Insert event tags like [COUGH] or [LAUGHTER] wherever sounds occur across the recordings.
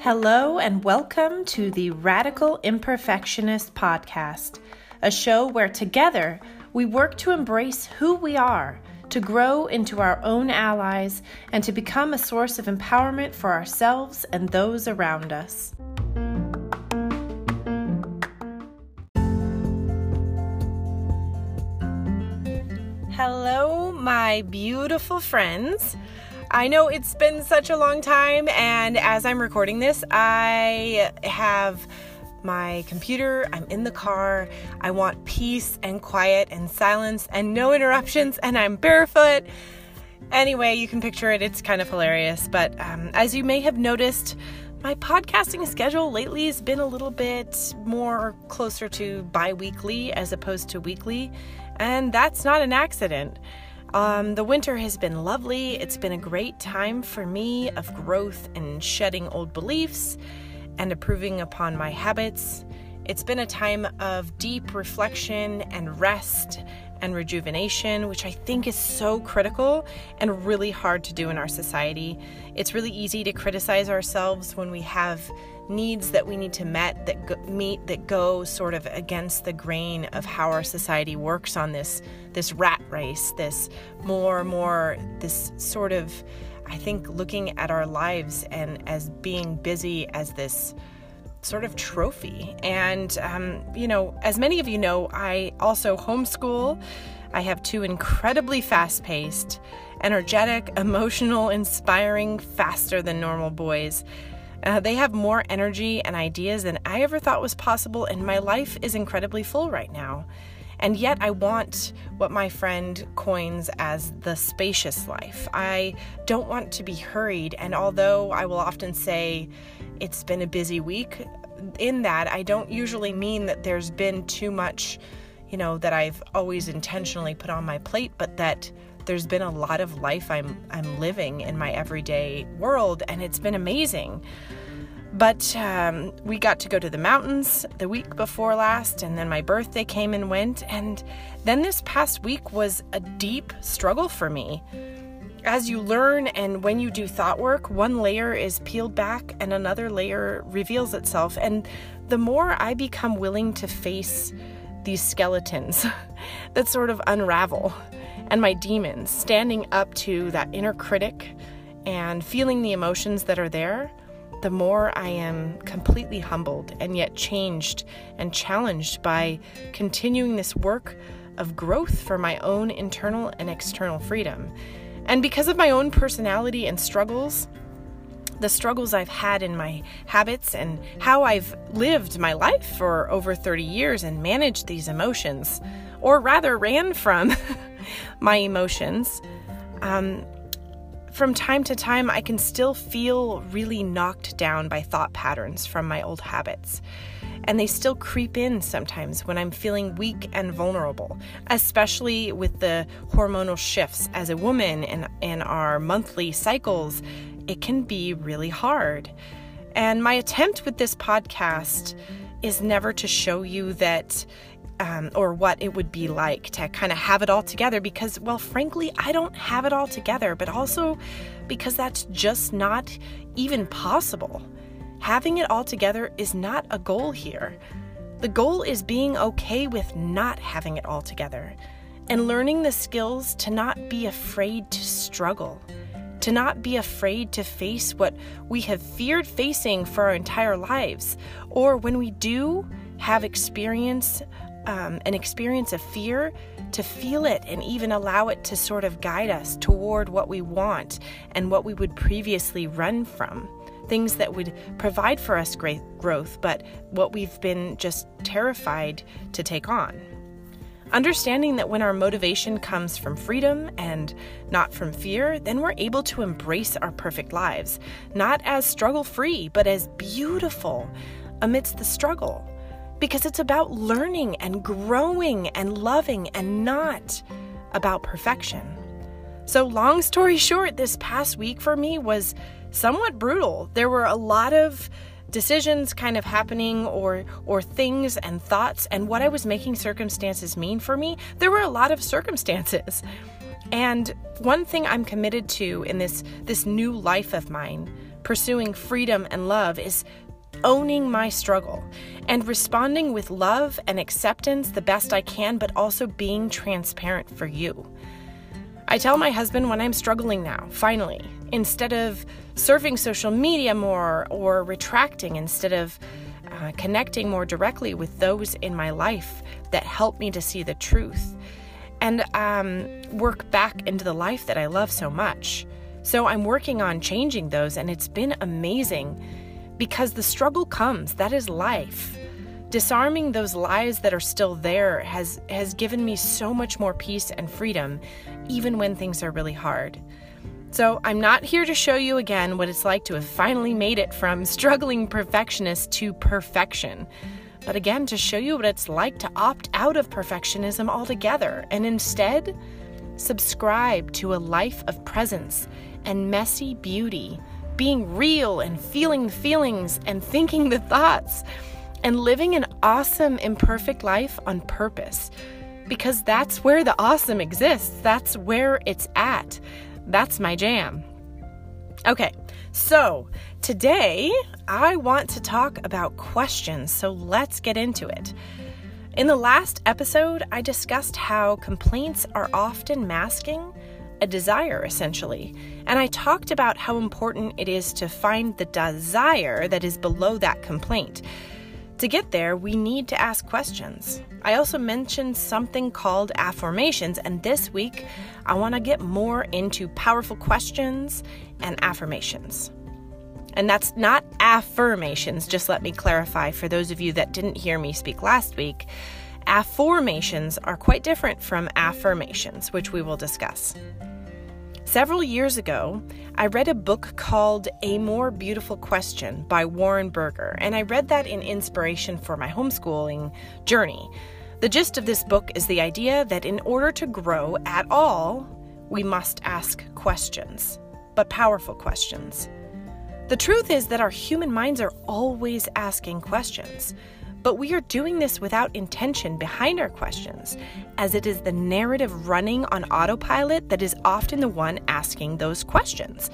Hello, and welcome to the Radical Imperfectionist Podcast, a show where together we work to embrace who we are, to grow into our own allies, and to become a source of empowerment for ourselves and those around us. My beautiful friends. I know it's been such a long time, and as I'm recording this, I have my computer, I'm in the car, I want peace and quiet and silence and no interruptions, and I'm barefoot. Anyway, you can picture it, it's kind of hilarious. But um, as you may have noticed, my podcasting schedule lately has been a little bit more closer to bi weekly as opposed to weekly, and that's not an accident. Um, the winter has been lovely. It's been a great time for me of growth and shedding old beliefs and improving upon my habits. It's been a time of deep reflection and rest and rejuvenation, which I think is so critical and really hard to do in our society. It's really easy to criticize ourselves when we have needs that we need to met that go, meet that go sort of against the grain of how our society works on this this rat race this more more this sort of i think looking at our lives and as being busy as this sort of trophy. And um, you know as many of you know i also homeschool. I have two incredibly fast-paced energetic emotional inspiring faster than normal boys uh, they have more energy and ideas than I ever thought was possible, and my life is incredibly full right now. And yet, I want what my friend coins as the spacious life. I don't want to be hurried, and although I will often say it's been a busy week, in that, I don't usually mean that there's been too much, you know, that I've always intentionally put on my plate, but that there's been a lot of life I'm I'm living in my everyday world, and it's been amazing. But um, we got to go to the mountains the week before last, and then my birthday came and went, and then this past week was a deep struggle for me. As you learn and when you do thought work, one layer is peeled back and another layer reveals itself. And the more I become willing to face these skeletons [LAUGHS] that sort of unravel, and my demons, standing up to that inner critic and feeling the emotions that are there, the more I am completely humbled and yet changed and challenged by continuing this work of growth for my own internal and external freedom. And because of my own personality and struggles, the struggles I've had in my habits and how I've lived my life for over 30 years and managed these emotions, or rather ran from [LAUGHS] my emotions, um, from time to time, I can still feel really knocked down by thought patterns from my old habits. And they still creep in sometimes when I'm feeling weak and vulnerable, especially with the hormonal shifts as a woman and in our monthly cycles. It can be really hard. And my attempt with this podcast is never to show you that um, or what it would be like to kind of have it all together because, well, frankly, I don't have it all together, but also because that's just not even possible. Having it all together is not a goal here. The goal is being okay with not having it all together and learning the skills to not be afraid to struggle, to not be afraid to face what we have feared facing for our entire lives, or when we do have experience um, an experience of fear, to feel it and even allow it to sort of guide us toward what we want and what we would previously run from. Things that would provide for us great growth, but what we've been just terrified to take on. Understanding that when our motivation comes from freedom and not from fear, then we're able to embrace our perfect lives, not as struggle free, but as beautiful amidst the struggle because it's about learning and growing and loving and not about perfection. So, long story short, this past week for me was somewhat brutal. There were a lot of decisions kind of happening or or things and thoughts and what I was making circumstances mean for me, there were a lot of circumstances. And one thing I'm committed to in this this new life of mine, pursuing freedom and love is owning my struggle and responding with love and acceptance the best I can, but also being transparent for you. I tell my husband when I'm struggling now, finally, instead of surfing social media more or retracting, instead of uh, connecting more directly with those in my life that help me to see the truth and um, work back into the life that I love so much. So I'm working on changing those, and it's been amazing because the struggle comes. That is life. Disarming those lies that are still there has, has given me so much more peace and freedom, even when things are really hard. So, I'm not here to show you again what it's like to have finally made it from [LAUGHS] struggling perfectionist to perfection, but again, to show you what it's like to opt out of perfectionism altogether and instead subscribe to a life of presence and messy beauty being real and feeling the feelings and thinking the thoughts and living an awesome, imperfect life on purpose. Because that's where the awesome exists. That's where it's at. That's my jam. Okay, so today I want to talk about questions. So let's get into it. In the last episode, I discussed how complaints are often masking a desire, essentially. And I talked about how important it is to find the desire that is below that complaint. To get there, we need to ask questions. I also mentioned something called afformations, and this week I want to get more into powerful questions and afformations. And that's not affirmations, just let me clarify for those of you that didn't hear me speak last week. Afformations are quite different from affirmations, which we will discuss. Several years ago, I read a book called A More Beautiful Question by Warren Berger, and I read that in inspiration for my homeschooling journey. The gist of this book is the idea that in order to grow at all, we must ask questions, but powerful questions. The truth is that our human minds are always asking questions. But we are doing this without intention behind our questions, as it is the narrative running on autopilot that is often the one asking those questions.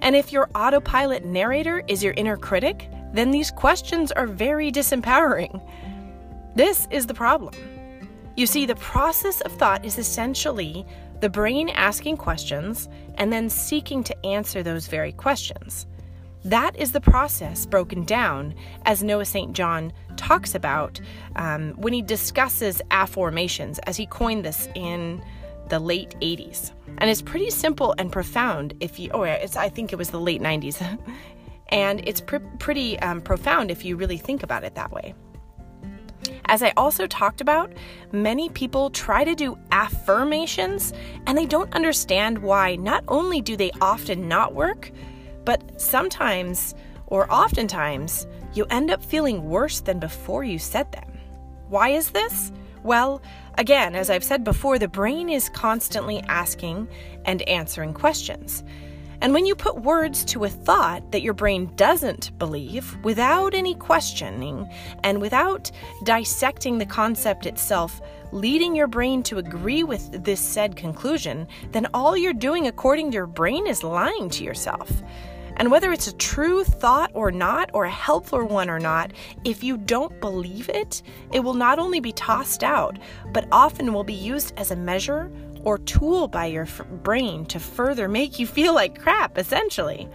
And if your autopilot narrator is your inner critic, then these questions are very disempowering. This is the problem. You see, the process of thought is essentially the brain asking questions and then seeking to answer those very questions. That is the process broken down, as Noah St. John talks about um, when he discusses afformations, as he coined this in the late 80s. And it's pretty simple and profound if you, oh, it's, I think it was the late 90s. [LAUGHS] and it's pr- pretty um, profound if you really think about it that way. As I also talked about, many people try to do affirmations and they don't understand why not only do they often not work, but sometimes, or oftentimes, you end up feeling worse than before you said them. Why is this? Well, again, as I've said before, the brain is constantly asking and answering questions. And when you put words to a thought that your brain doesn't believe without any questioning and without dissecting the concept itself, leading your brain to agree with this said conclusion, then all you're doing according to your brain is lying to yourself. And whether it's a true thought or not, or a helpful one or not, if you don't believe it, it will not only be tossed out, but often will be used as a measure or tool by your f- brain to further make you feel like crap, essentially.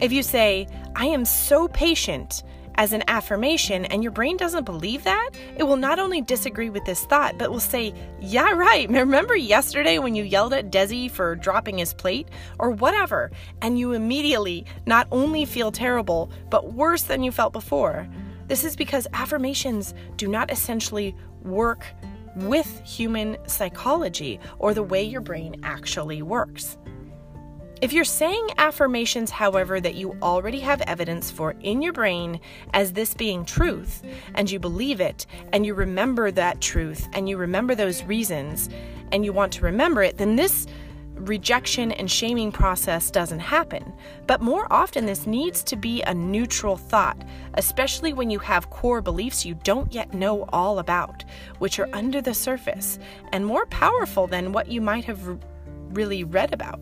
If you say, I am so patient, as an affirmation and your brain doesn't believe that, it will not only disagree with this thought, but will say, Yeah, right. [LAUGHS] Remember yesterday when you yelled at Desi for dropping his plate or whatever, and you immediately not only feel terrible, but worse than you felt before? This is because affirmations do not essentially work with human psychology or the way your brain actually works. If you're saying affirmations, however, that you already have evidence for in your brain as this being truth, and you believe it, and you remember that truth, and you remember those reasons, and you want to remember it, then this rejection and shaming process doesn't happen. But more often, this needs to be a neutral thought, especially when you have core beliefs you don't yet know all about, which are under the surface and more powerful than what you might have really read about.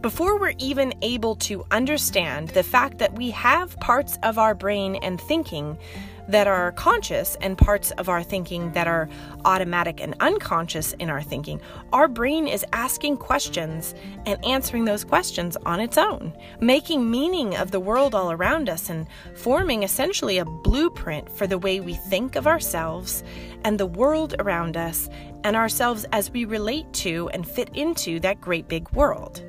Before we're even able to understand the fact that we have parts of our brain and thinking that are conscious and parts of our thinking that are automatic and unconscious in our thinking, our brain is asking questions and answering those questions on its own, making meaning of the world all around us and forming essentially a blueprint for the way we think of ourselves and the world around us and ourselves as we relate to and fit into that great big world.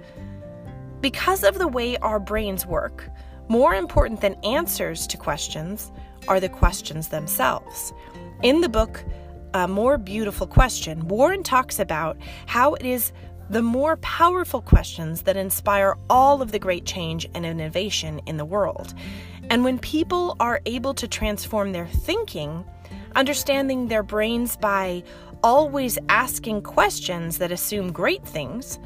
Because of the way our brains work, more important than answers to questions, are the questions themselves. In the book, A More Beautiful Question, Warren talks about how it is the more powerful questions that inspire all of the great change and innovation in the world. And when people are able to transform their thinking, understanding their brains by always asking questions that assume great things,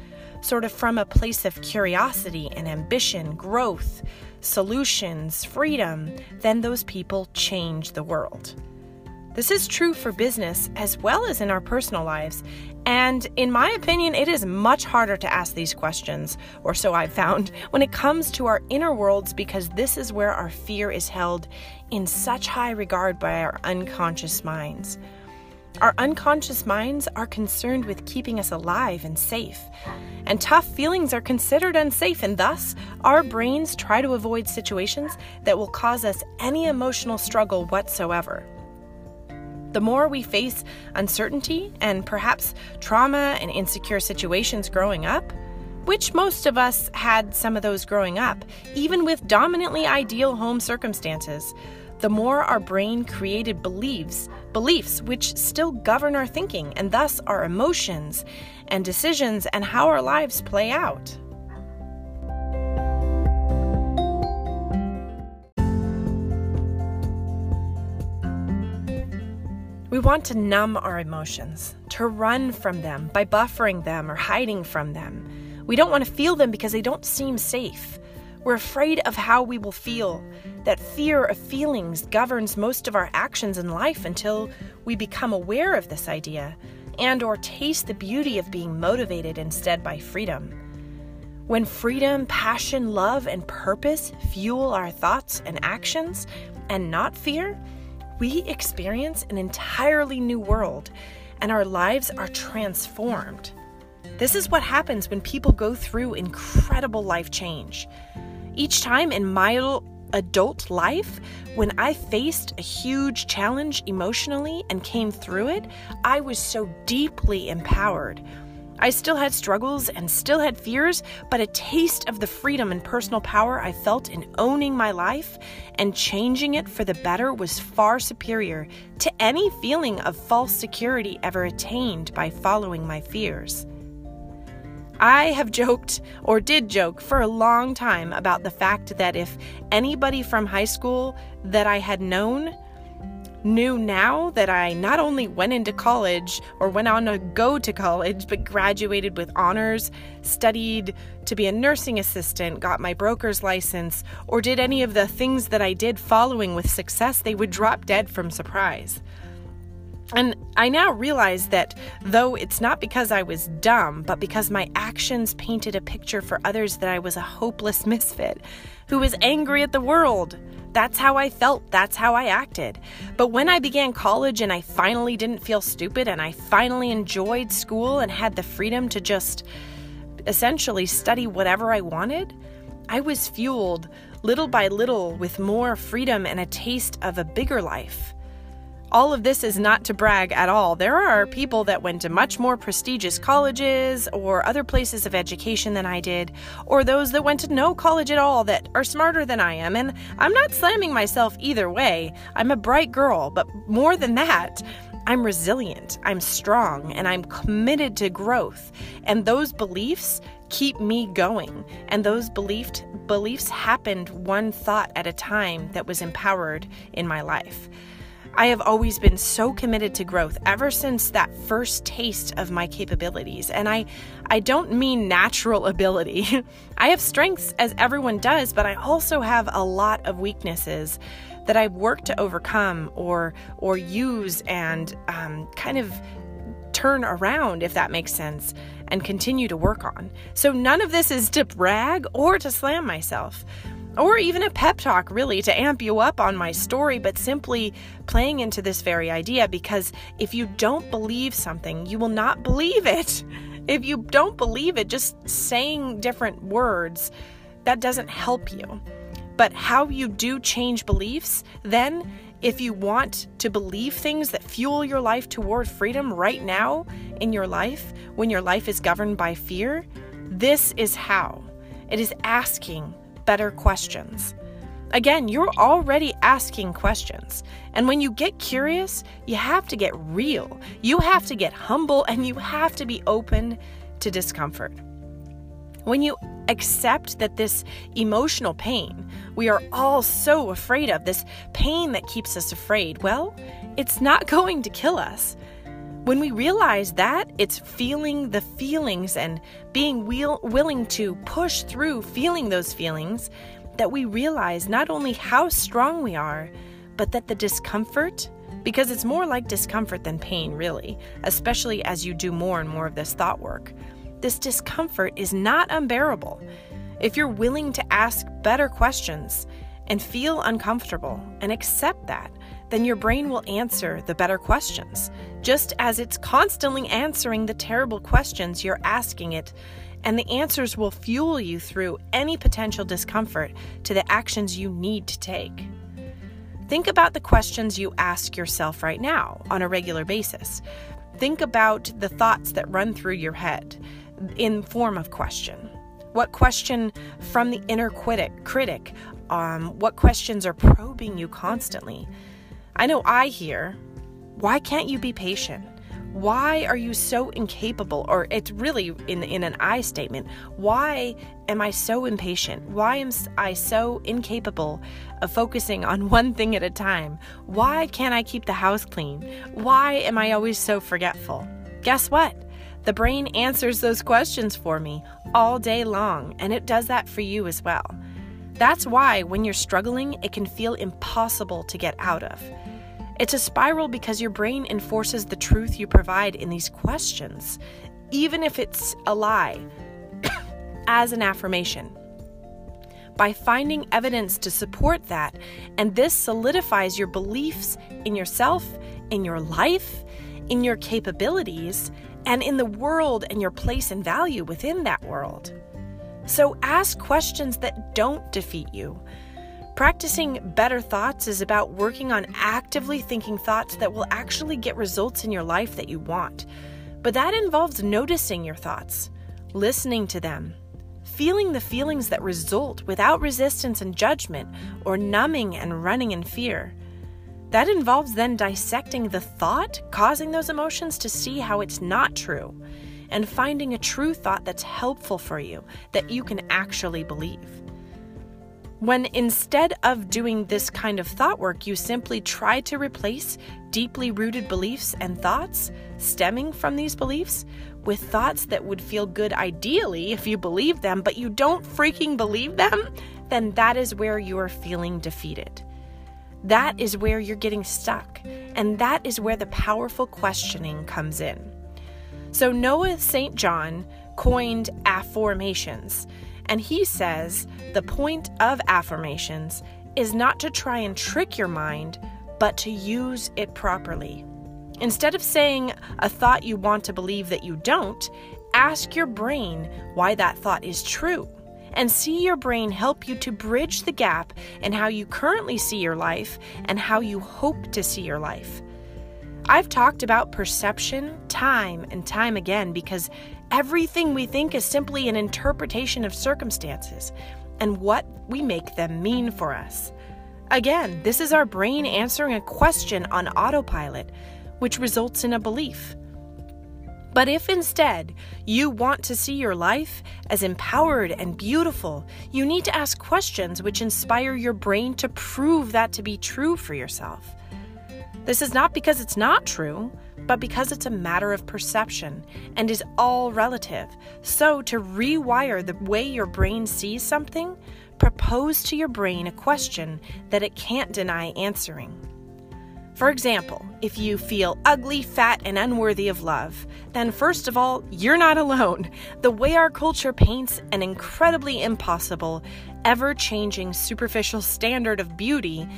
sort of from a place of curiosity and ambition, growth, solutions, freedom, then those people change the world. This is true for business as well as in our personal lives. And in my opinion, it is much harder to ask these questions, or so I've found, [LAUGHS] when it comes to our inner worlds because this is where our fear is held in such high regard by our unconscious minds. Our unconscious minds are concerned with keeping us alive and safe and tough feelings are considered unsafe, and thus our brains try to avoid situations that will cause us any emotional struggle whatsoever. The more we face uncertainty and perhaps trauma and insecure situations growing up, which most of us had some of those growing up, even with dominantly ideal home circumstances, the more our brain created beliefs, beliefs which still govern our thinking and thus our emotions and decisions and how our lives play out. We want to numb our emotions, to run from them by buffering them or hiding from them. We don't want to feel them because they don't seem safe. We're afraid of how we will feel. That fear of feelings governs most of our actions in life until we become aware of this idea and or taste the beauty of being motivated instead by freedom. When freedom, passion, love, and purpose fuel our thoughts and actions and not fear, we experience an entirely new world and our lives are transformed. This is what happens when people go through incredible life change. Each time in my adult life, when I faced a huge challenge emotionally and came through it, I was so deeply empowered. I still had struggles and still had fears, but a taste of the freedom and personal power I felt in owning my life and changing it for the better was far superior to any feeling of false security ever attained by following my fears. I have joked, or did joke, for a long time about the fact that if anybody from high school that I had known knew now that I not only went into college or went on to go to college, but graduated with honors, studied to be a nursing assistant, got my broker's license, or did any of the things that I did following with success, they would drop dead from surprise. And I now realize that though it's not because I was dumb, but because my actions painted a picture for others that I was a hopeless [LAUGHS] misfit who was angry at the world. That's how I felt. That's how I acted. But when I began college and I finally didn't feel stupid and I finally enjoyed school and had the freedom to just essentially study whatever I wanted, I was fueled little by little with more freedom and a taste of a bigger life. All of this is not to brag at all. There are people that went to much more prestigious colleges or other places of education than I did, or those that went to no college at all that are smarter than I am. And I'm not slamming myself either way. I'm a bright girl, but more than that, I'm resilient, I'm strong, and I'm committed to growth. And those beliefs keep me going. And those beliefs beliefs happened one thought at a time that was empowered in my life. I have always been so committed to growth ever since that first taste of my capabilities. And I I don't mean natural [LAUGHS] ability. I have strengths as everyone does, but I also have a lot of weaknesses that I've worked to overcome or or use and um, kind of turn around, if that makes sense, and continue to work on. So none of this is to brag or to slam myself or even a pep talk, really, to amp you up on my story, but simply playing into this very idea because if you don't believe something, you will not believe it. [LAUGHS] If you don't believe it, just saying different words, that doesn't help you. But how you do change beliefs, then if you want to believe things that fuel your life toward freedom right now in your life, when your life is governed by fear, this is how. It is asking better questions. Again, you're already asking questions. And when you get curious, you have to get real. You have to get humble and you have to be open to discomfort. When you accept that this emotional pain we are all so afraid of, this pain that keeps us afraid, well, it's not [LAUGHS] going to kill us. When we realize that, it's feeling the feelings and being wheel- willing to push through feeling those feelings that we realize not only how strong we are, but that the discomfort, because it's more like discomfort than pain, really, especially as you do more and more of this thought work, this discomfort is not unbearable. If you're willing to ask better questions and feel uncomfortable and accept that, then your brain will answer the better questions, just as it's constantly answering the terrible questions you're asking it, and the answers will fuel you through any potential discomfort to the actions you need to take. Think about the questions you ask yourself right now on a regular basis. Think about the thoughts that run through your head in form of question. What question from the inner critic, critic um, what questions are probing you constantly? I know I hear, why can't you be patient? Why are you so incapable? Or it's really in, in an I statement. Why am I so impatient? Why am I so incapable of focusing on [LAUGHS] one thing at a time? Why can't I keep the house clean? Why am I always so forgetful? Guess what? The brain answers those questions for me all day long, and it does that for you as well. That's why when you're struggling, it can feel impossible to get out of. It's a spiral because your brain enforces the truth you provide in these questions, even if it's a lie, [COUGHS] as an affirmation. By finding evidence to support that, and this solidifies your beliefs in yourself, in your life, in your capabilities, and in the world and your place and value within that world. So ask questions that don't defeat you. Practicing better thoughts is about working on actively thinking thoughts that will actually get results in your life that you want. But that involves noticing your thoughts, listening to them, feeling the feelings that result without resistance and judgment or numbing and running in fear. That involves then dissecting the thought causing those emotions to see how it's not true and finding a true thought that's helpful for you that you can actually believe. When instead of doing this kind of thought work, you simply try to replace deeply rooted beliefs and thoughts stemming from these beliefs with thoughts that would feel good ideally if you believe them, but you don't freaking believe them, then that is where you are feeling defeated. That is where you're getting stuck, and that is where the powerful questioning comes in. So Noah St. John coined afformations, and he says the point of afformations is not to try and trick your mind, but to use it properly. Instead of saying a thought you want to believe that you don't, ask your brain why that thought is true and see your brain help you to bridge the gap in how you currently see your life and how you hope to see your life. I've talked about perception time and time again because everything we think is simply an interpretation of circumstances and what we make them mean for us. Again, this is our brain answering a question on autopilot, which results in a belief. But if instead you want to see your life as empowered and beautiful, you need to ask questions which inspire your brain to prove that to be true for yourself. This is not because it's not true, but because it's a matter of perception and is all relative. So, to rewire the way your brain sees something, propose to your brain a question that it can't deny answering. For example, if you feel ugly, fat, and unworthy of love, then first of all, you're not alone. The way our culture paints an incredibly impossible, ever changing superficial standard of beauty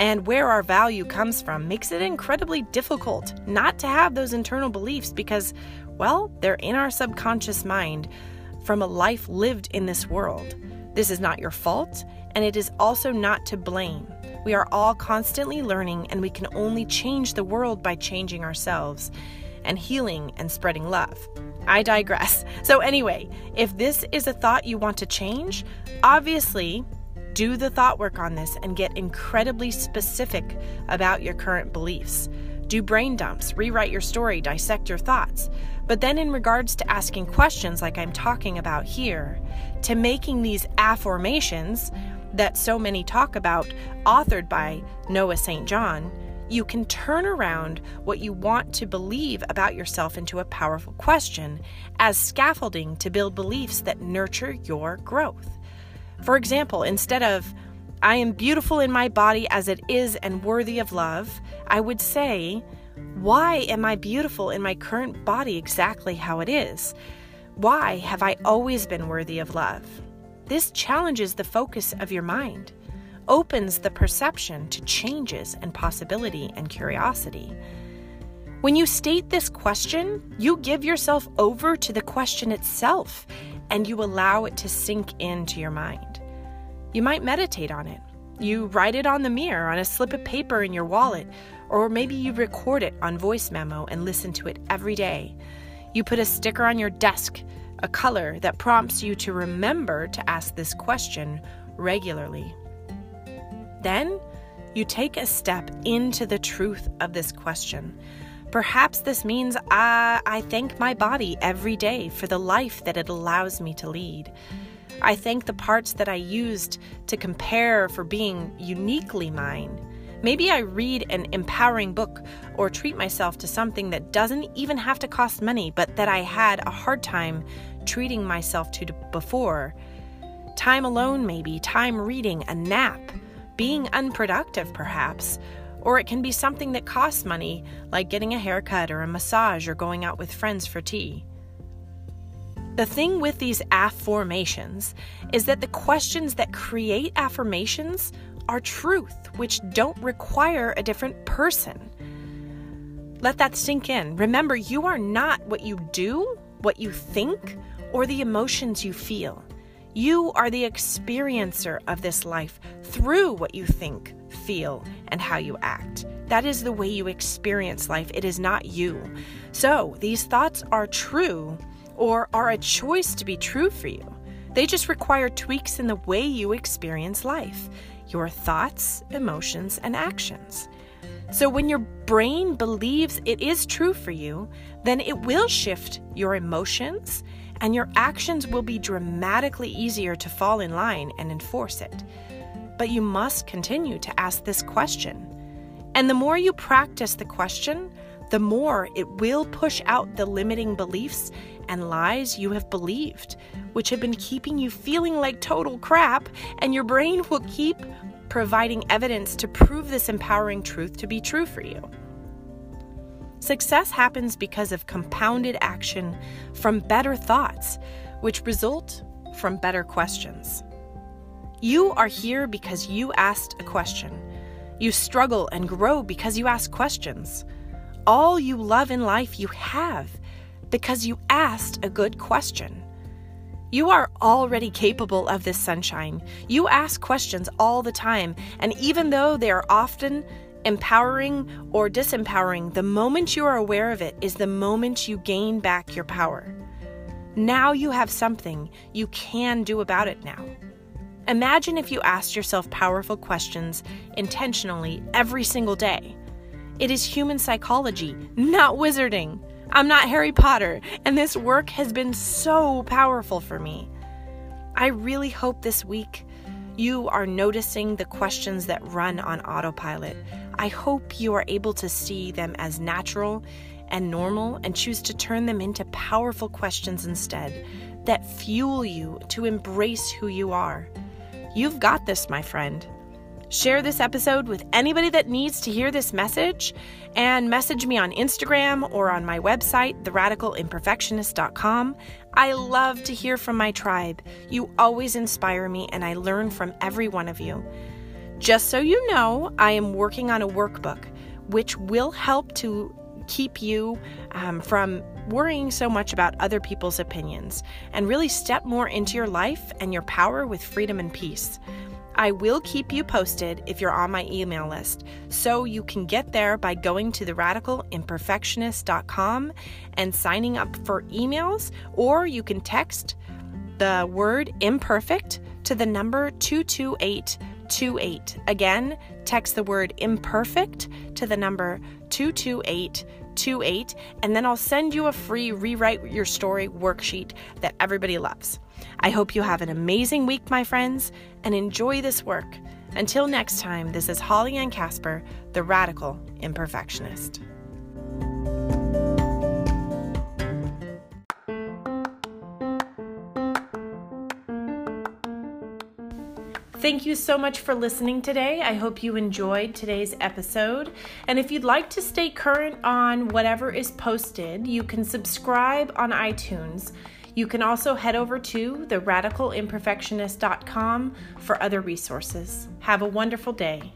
and where our value comes from makes it incredibly difficult not to have those internal beliefs because, well, they're in our subconscious mind from a life lived in this world. This is not your fault, and it is also not to blame. We are all constantly learning, and we can only change the world by changing ourselves and healing and spreading love. I digress. [LAUGHS] So, anyway, if this is a thought you want to change, obviously do the thought work on this and get incredibly specific about your current beliefs. Do brain dumps, rewrite your story, dissect your thoughts. But then, in regards to asking questions like I'm talking about here, to making these afformations, that so many talk about, authored by Noah St. John, you can turn around what you want to believe about yourself into a powerful question as scaffolding to build beliefs that nurture your growth. For example, instead of, I am beautiful in my body as it is and worthy of love, I would say, Why am I beautiful in my current body exactly how it is? Why have I always been worthy of love? This challenges the focus of your mind, opens the perception to changes and possibility and curiosity. When you state this question, you give yourself over to the question itself and you allow it to sink into your mind. You might meditate on it. You write it on the mirror, on a slip of paper in your wallet, or maybe you record it on voice memo and listen to it every day. You put a sticker on your desk a color that prompts you to remember to ask this question regularly. Then you take a step into the truth of this question. Perhaps this means I, I thank my body every day for the life that it allows me to lead. I thank the parts that I used to compare for being uniquely mine. Maybe I read an empowering book or treat myself to something that doesn't even have to cost money, but that I had a hard time treating myself to before. Time alone, maybe, time reading, a nap, being unproductive, perhaps. Or it can be something that costs money, like getting a haircut or a massage or going out with friends for tea. The thing with these afformations is that the questions that create affirmations are truth, which don't require a different person. Let that sink in. Remember, you are not what you do, what you think, or the emotions you feel. You are the experiencer of this life through what you think, feel, and how you act. That is the way you experience life. It is not you. So, these thoughts are true or are a choice to be true for you. They just require tweaks in the way you experience life, your thoughts, emotions, and actions. So, when your brain believes it is true for you, then it will shift your emotions and your actions will be dramatically easier to fall in line and enforce it. But you must continue to ask this question. And the more you practice the question, the more it will push out the limiting beliefs and lies you have believed, which have been keeping you feeling like total crap, and your brain will keep providing evidence to prove this empowering truth to be true for you. Success happens because of compounded action from better thoughts, which result from better questions. You are here because you asked a question. You struggle and grow because you ask questions. All you love in life you have because you asked a good question. You are already capable of this sunshine. You ask questions all the time, and even though they are often empowering or disempowering, the moment you are aware of it is the moment you gain back your power. Now you have something you can do about it now. Imagine if you asked yourself powerful questions intentionally every single day. It is human psychology, not wizarding. I'm not Harry Potter, and this work has been so powerful for me. I really hope this week you are noticing the questions that run on autopilot I hope you are able to see them as natural and normal and choose to turn them into powerful questions instead that fuel you to embrace who you are. You've got this, my friend. Share this episode with anybody that needs to hear this message and message me on Instagram or on my website, theradicalimperfectionist.com. I love to hear from my tribe. You always inspire me, and I learn from every one of you. Just so you know, I am working on a workbook which will help to keep you um, from worrying so much about other people's opinions and really step more into your life and your power with freedom and peace. I will keep you posted if you're on my email list. So you can get there by going to theradicalimperfectionist.com and signing up for emails, or you can text the word imperfect to the number 22828. Again, text the word imperfect to the number 22828, and then I'll send you a free rewrite your story worksheet that everybody loves. I hope you have an amazing week, my friends, and enjoy this work. Until next time, this is Holly Ann Casper, the Radical Imperfectionist. Thank you so much for listening today. I hope you enjoyed today's episode. And if you'd like to stay current on whatever is posted, you can subscribe on iTunes. You can also head over to theradicalimperfectionist.com for other resources. Have a wonderful day.